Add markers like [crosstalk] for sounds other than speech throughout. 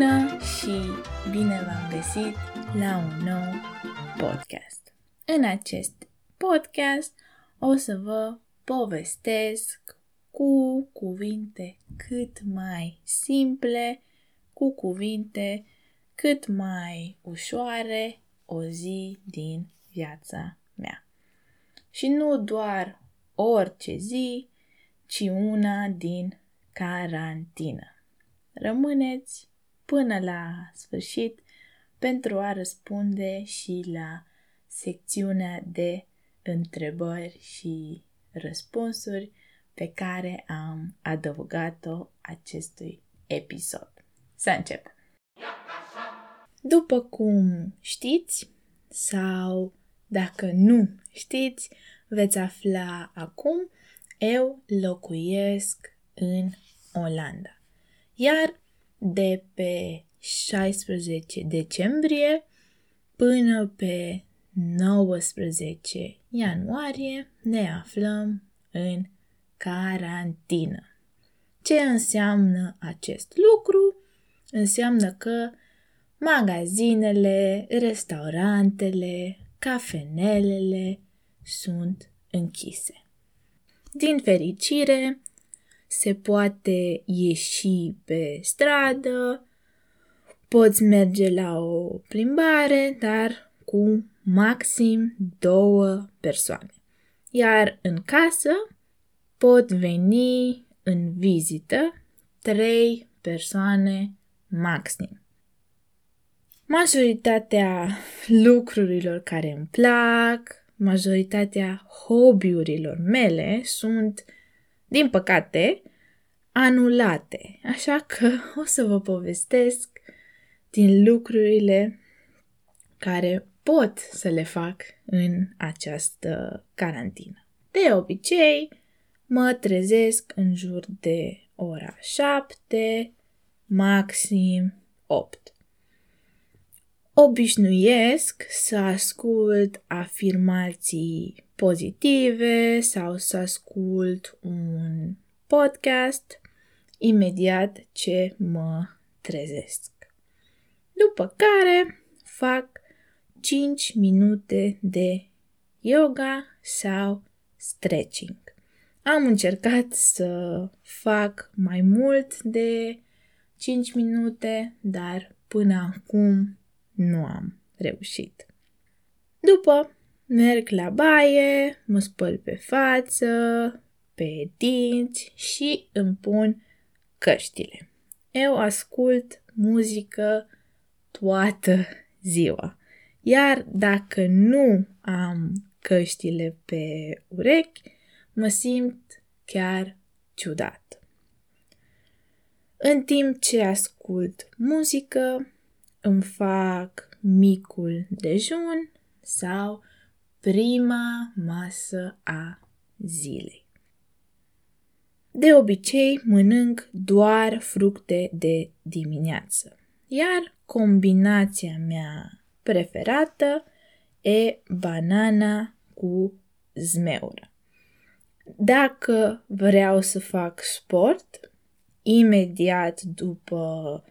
Bună și bine v-am găsit la un nou podcast. În acest podcast o să vă povestesc cu cuvinte cât mai simple, cu cuvinte cât mai ușoare o zi din viața mea. Și nu doar orice zi, ci una din carantină. Rămâneți până la sfârșit pentru a răspunde și la secțiunea de întrebări și răspunsuri pe care am adăugat-o acestui episod. Să începem! După cum știți, sau dacă nu știți, veți afla acum, eu locuiesc în Olanda. Iar de pe 16 decembrie până pe 19 ianuarie ne aflăm în carantină. Ce înseamnă acest lucru? Înseamnă că magazinele, restaurantele, cafenelele sunt închise. Din fericire, se poate ieși pe stradă, poți merge la o plimbare, dar cu maxim două persoane. Iar în casă pot veni în vizită trei persoane maxim. Majoritatea lucrurilor care îmi plac, majoritatea hobby-urilor mele sunt din păcate, anulate. Așa că o să vă povestesc din lucrurile care pot să le fac în această carantină. De obicei, mă trezesc în jur de ora 7, maxim 8. Obișnuiesc să ascult afirmații pozitive sau să ascult un podcast imediat ce mă trezesc. După care fac 5 minute de yoga sau stretching. Am încercat să fac mai mult de 5 minute, dar până acum nu am reușit. După Merg la baie, mă spăl pe față, pe dinți și îmi pun căștile. Eu ascult muzică toată ziua. Iar dacă nu am căștile pe urechi, mă simt chiar ciudat. În timp ce ascult muzică, îmi fac micul dejun sau prima masă a zilei. De obicei mănânc doar fructe de dimineață, iar combinația mea preferată e banana cu zmeură. Dacă vreau să fac sport, imediat după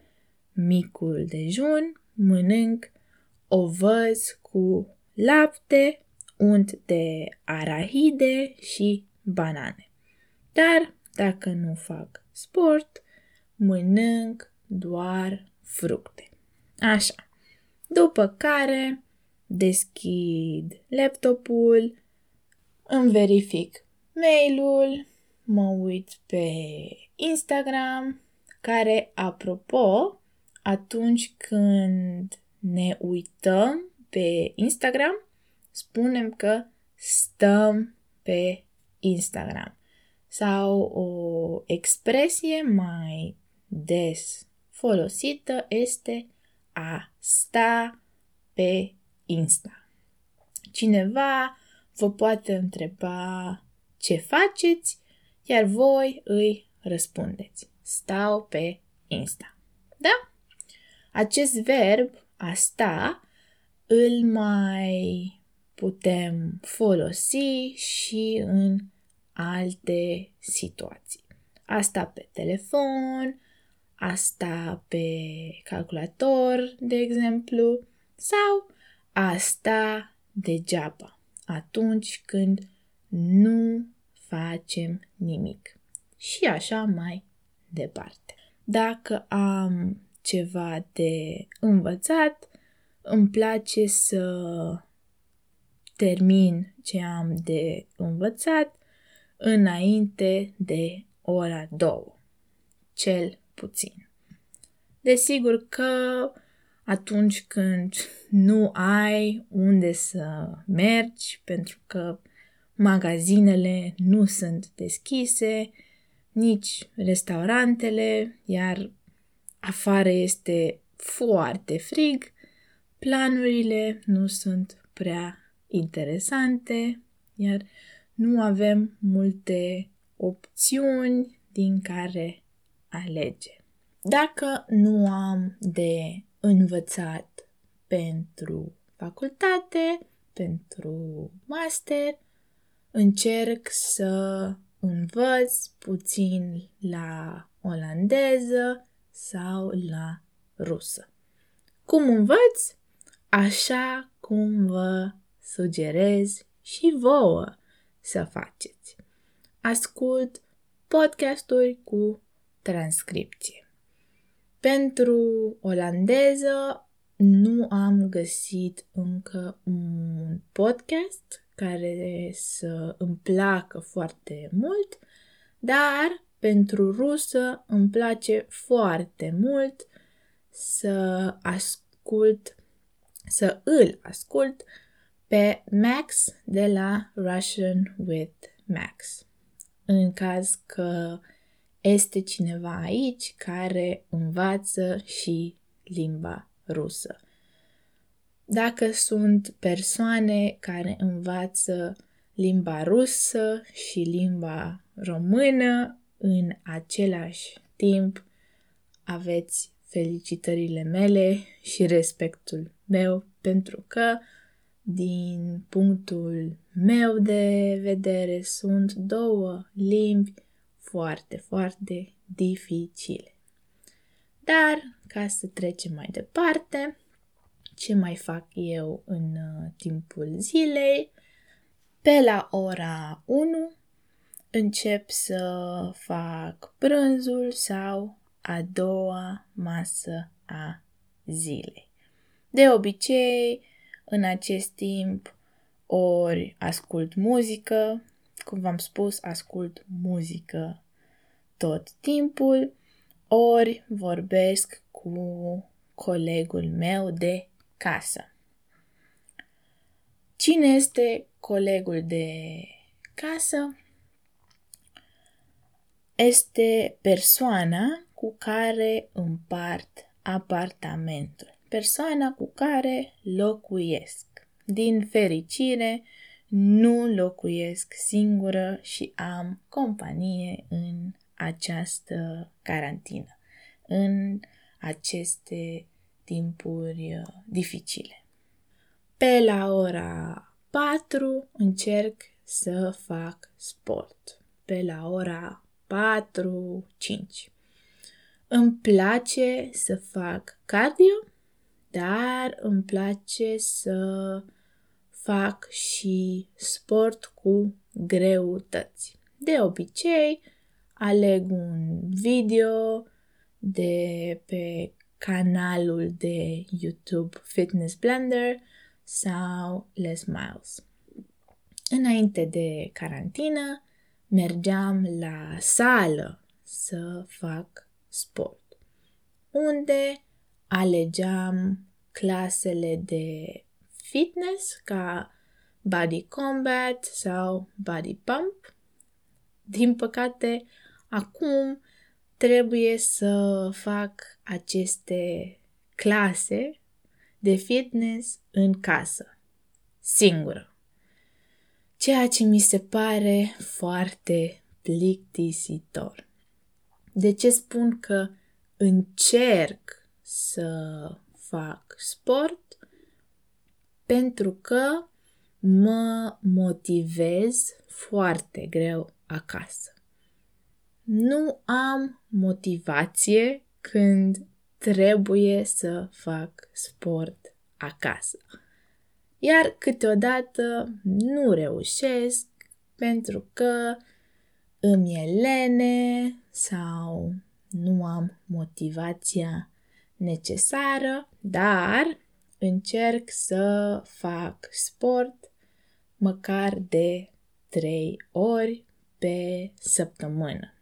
micul dejun, mănânc ovăz cu lapte unt de arahide și banane. Dar dacă nu fac sport, mănânc doar fructe. Așa. După care deschid laptopul, îmi verific mailul, mă uit pe Instagram, care, apropo, atunci când ne uităm pe Instagram, spunem că stăm pe Instagram. Sau o expresie mai des folosită este a sta pe Insta. Cineva vă poate întreba ce faceți, iar voi îi răspundeți. Stau pe Insta. Da? Acest verb, a sta, îl mai putem folosi și în alte situații. Asta pe telefon, asta pe calculator, de exemplu, sau asta degeaba atunci când nu facem nimic. Și așa mai departe. Dacă am ceva de învățat, îmi place să termin ce am de învățat înainte de ora două, cel puțin. Desigur că atunci când nu ai unde să mergi pentru că magazinele nu sunt deschise, nici restaurantele, iar afară este foarte frig, planurile nu sunt prea interesante, iar nu avem multe opțiuni din care alege. Dacă nu am de învățat pentru facultate, pentru master, încerc să învăț puțin la olandeză sau la rusă. Cum învăț? Așa cum vă sugerez și vouă să faceți. Ascult podcasturi cu transcripție. Pentru olandeză nu am găsit încă un podcast care să îmi placă foarte mult, dar pentru rusă îmi place foarte mult să ascult, să îl ascult pe Max de la Russian with Max. În caz că este cineva aici care învață și limba rusă. Dacă sunt persoane care învață limba rusă și limba română în același timp, aveți felicitările mele și respectul meu pentru că din punctul meu de vedere sunt două limbi foarte, foarte dificile. Dar, ca să trecem mai departe, ce mai fac eu în uh, timpul zilei? Pe la ora 1 încep să fac prânzul sau a doua masă a zilei. De obicei, în acest timp, ori ascult muzică, cum v-am spus, ascult muzică tot timpul, ori vorbesc cu colegul meu de casă. Cine este colegul de casă? Este persoana cu care împart apartamentul, persoana cu care locuiesc. Din fericire, nu locuiesc singură și am companie în această carantină, în aceste timpuri uh, dificile. Pe la ora 4 încerc să fac sport. Pe la ora 4-5. Îmi place să fac cardio, dar îmi place să fac și sport cu greutăți. De obicei, aleg un video de pe canalul de YouTube Fitness Blender sau Les Miles. Înainte de carantină, mergeam la sală să fac sport, unde alegeam clasele de fitness ca body combat sau body pump. Din păcate, acum trebuie să fac aceste clase de fitness în casă, singură. Ceea ce mi se pare foarte plictisitor. De ce spun că încerc să fac sport? Pentru că mă motivez foarte greu acasă. Nu am motivație când trebuie să fac sport acasă. Iar câteodată nu reușesc pentru că îmi e lene sau nu am motivația necesară, dar încerc să fac sport măcar de 3 ori pe săptămână.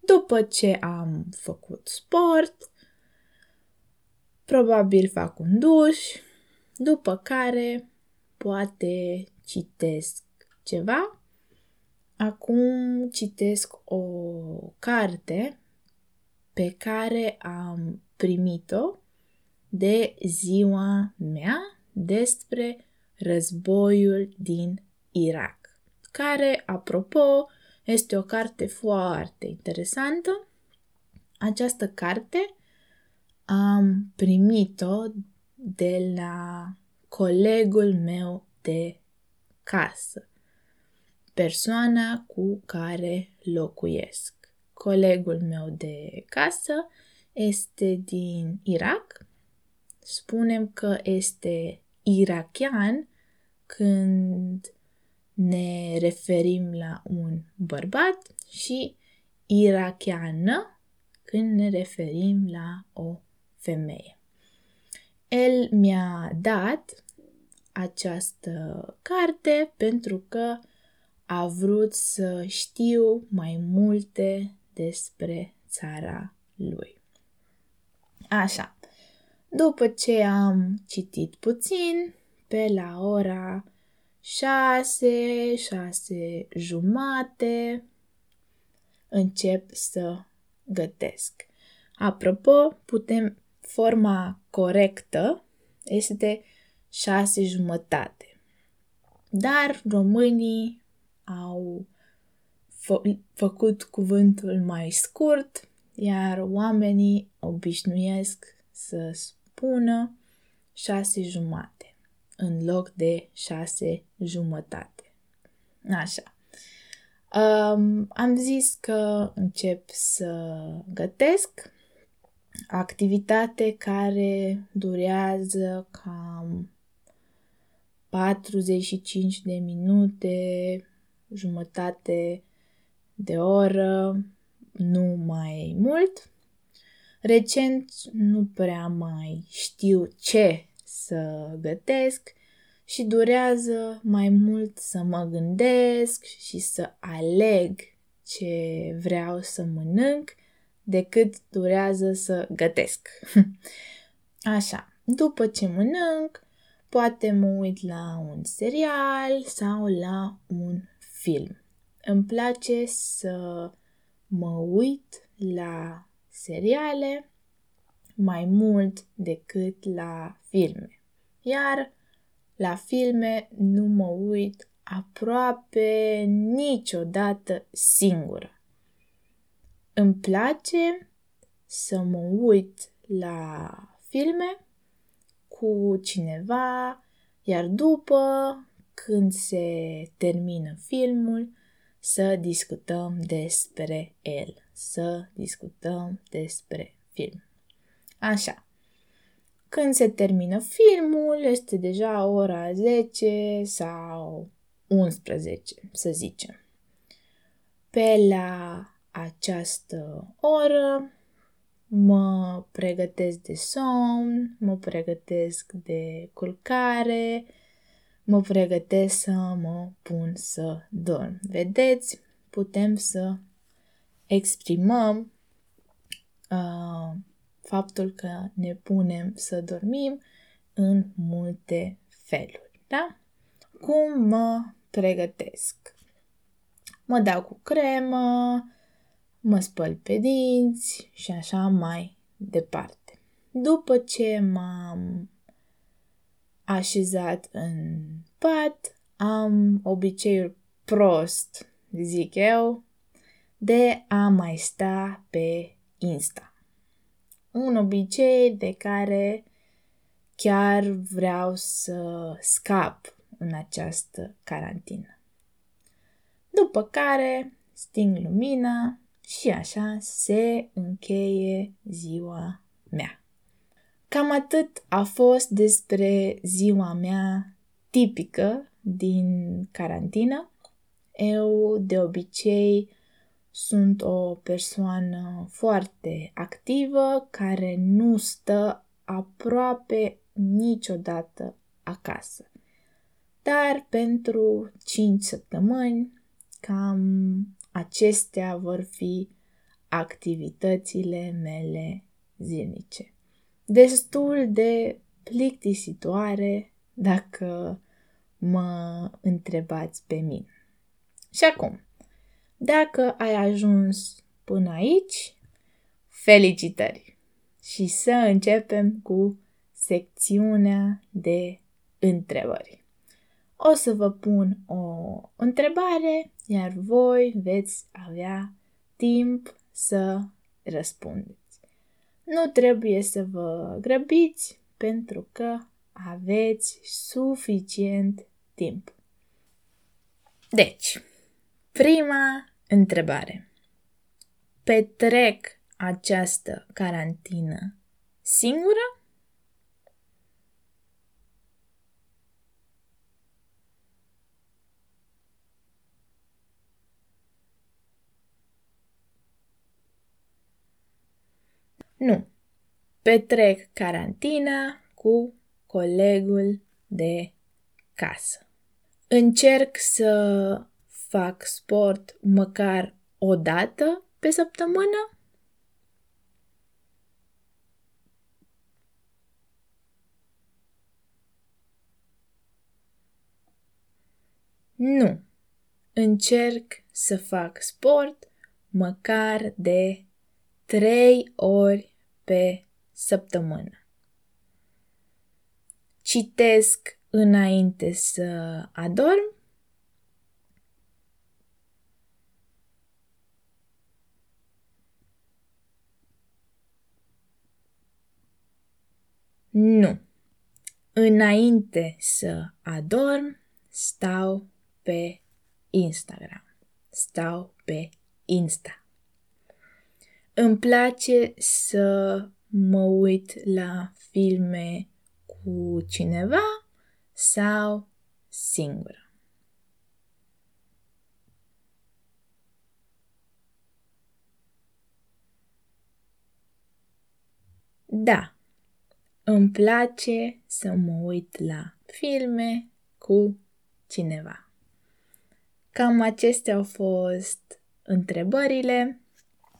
După ce am făcut sport, probabil fac un duș, după care poate citesc ceva. Acum citesc o carte pe care am primit-o de ziua mea despre războiul din Irak, care, apropo, este o carte foarte interesantă. Această carte am primit-o de la colegul meu de casă, persoana cu care locuiesc. Colegul meu de casă este din Irak. Spunem că este irachian când ne referim la un bărbat și irachiană când ne referim la o femeie. El mi-a dat această carte pentru că a vrut să știu mai multe despre țara lui. Așa. După ce am citit puțin, pe la ora șase, șase jumate, încep să gătesc. Apropo, putem, forma corectă este șase jumătate. Dar românii au fă- făcut cuvântul mai scurt, iar oamenii obișnuiesc să spună șase jumate în loc de șase jumătate. Așa. Um, am zis că încep să gătesc activitate care durează cam 45 de minute, jumătate de oră, nu mai mult. Recent nu prea mai știu ce să gătesc și durează mai mult să mă gândesc și să aleg ce vreau să mănânc decât durează să gătesc. [laughs] Așa, după ce mănânc, poate mă uit la un serial sau la un film. Îmi place să mă uit la seriale mai mult decât la filme. Iar la filme nu mă uit aproape niciodată singură. Îmi place să mă uit la filme cu cineva, iar după, când se termină filmul, să discutăm despre el, să discutăm despre film. Așa. Când se termină filmul, este deja ora 10 sau 11, să zicem. Pe la această oră mă pregătesc de somn, mă pregătesc de culcare, mă pregătesc să mă pun să dorm. Vedeți, putem să exprimăm uh, faptul că ne punem să dormim în multe feluri, da? Cum mă pregătesc? Mă dau cu cremă, mă spăl pe dinți și așa mai departe. După ce m-am așezat în pat, am obiceiul prost, zic eu, de a mai sta pe Insta. Un obicei de care chiar vreau să scap în această carantină. După care sting lumina Și așa se încheie ziua mea. Cam atât a fost despre ziua mea tipică din carantină. Eu, de obicei, sunt o persoană foarte activă care nu stă aproape niciodată acasă. Dar pentru 5 săptămâni, cam acestea vor fi activitățile mele zilnice. Destul de plictisitoare dacă mă întrebați pe mine. Și acum, dacă ai ajuns până aici, felicitări! Și să începem cu secțiunea de întrebări. O să vă pun o întrebare, iar voi veți avea timp să răspundeți. Nu trebuie să vă grăbiți pentru că aveți suficient timp. Deci, prima întrebare. Petrec această carantină singură? Nu. Petrec carantina cu colegul de casă. Încerc să fac sport măcar o dată pe săptămână? Nu. Încerc să fac sport măcar de trei ori pe săptămână. Citesc înainte să adorm? Nu. Înainte să adorm, stau pe Instagram. Stau pe Insta. Îmi place să mă uit la filme cu cineva sau singură. Da, îmi place să mă uit la filme cu cineva. Cam acestea au fost întrebările.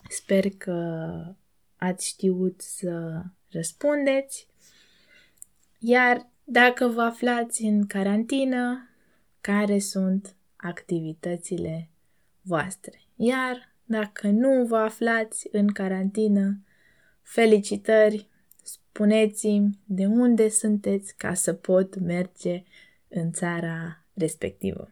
Sper că ați știut să răspundeți. Iar dacă vă aflați în carantină, care sunt activitățile voastre? Iar dacă nu vă aflați în carantină, felicitări, spuneți-mi de unde sunteți ca să pot merge în țara respectivă.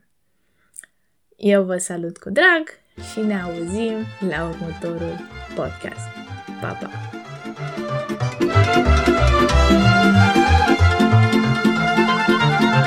Eu vă salut cu drag și ne auzim la următorul podcast. Pa, pa!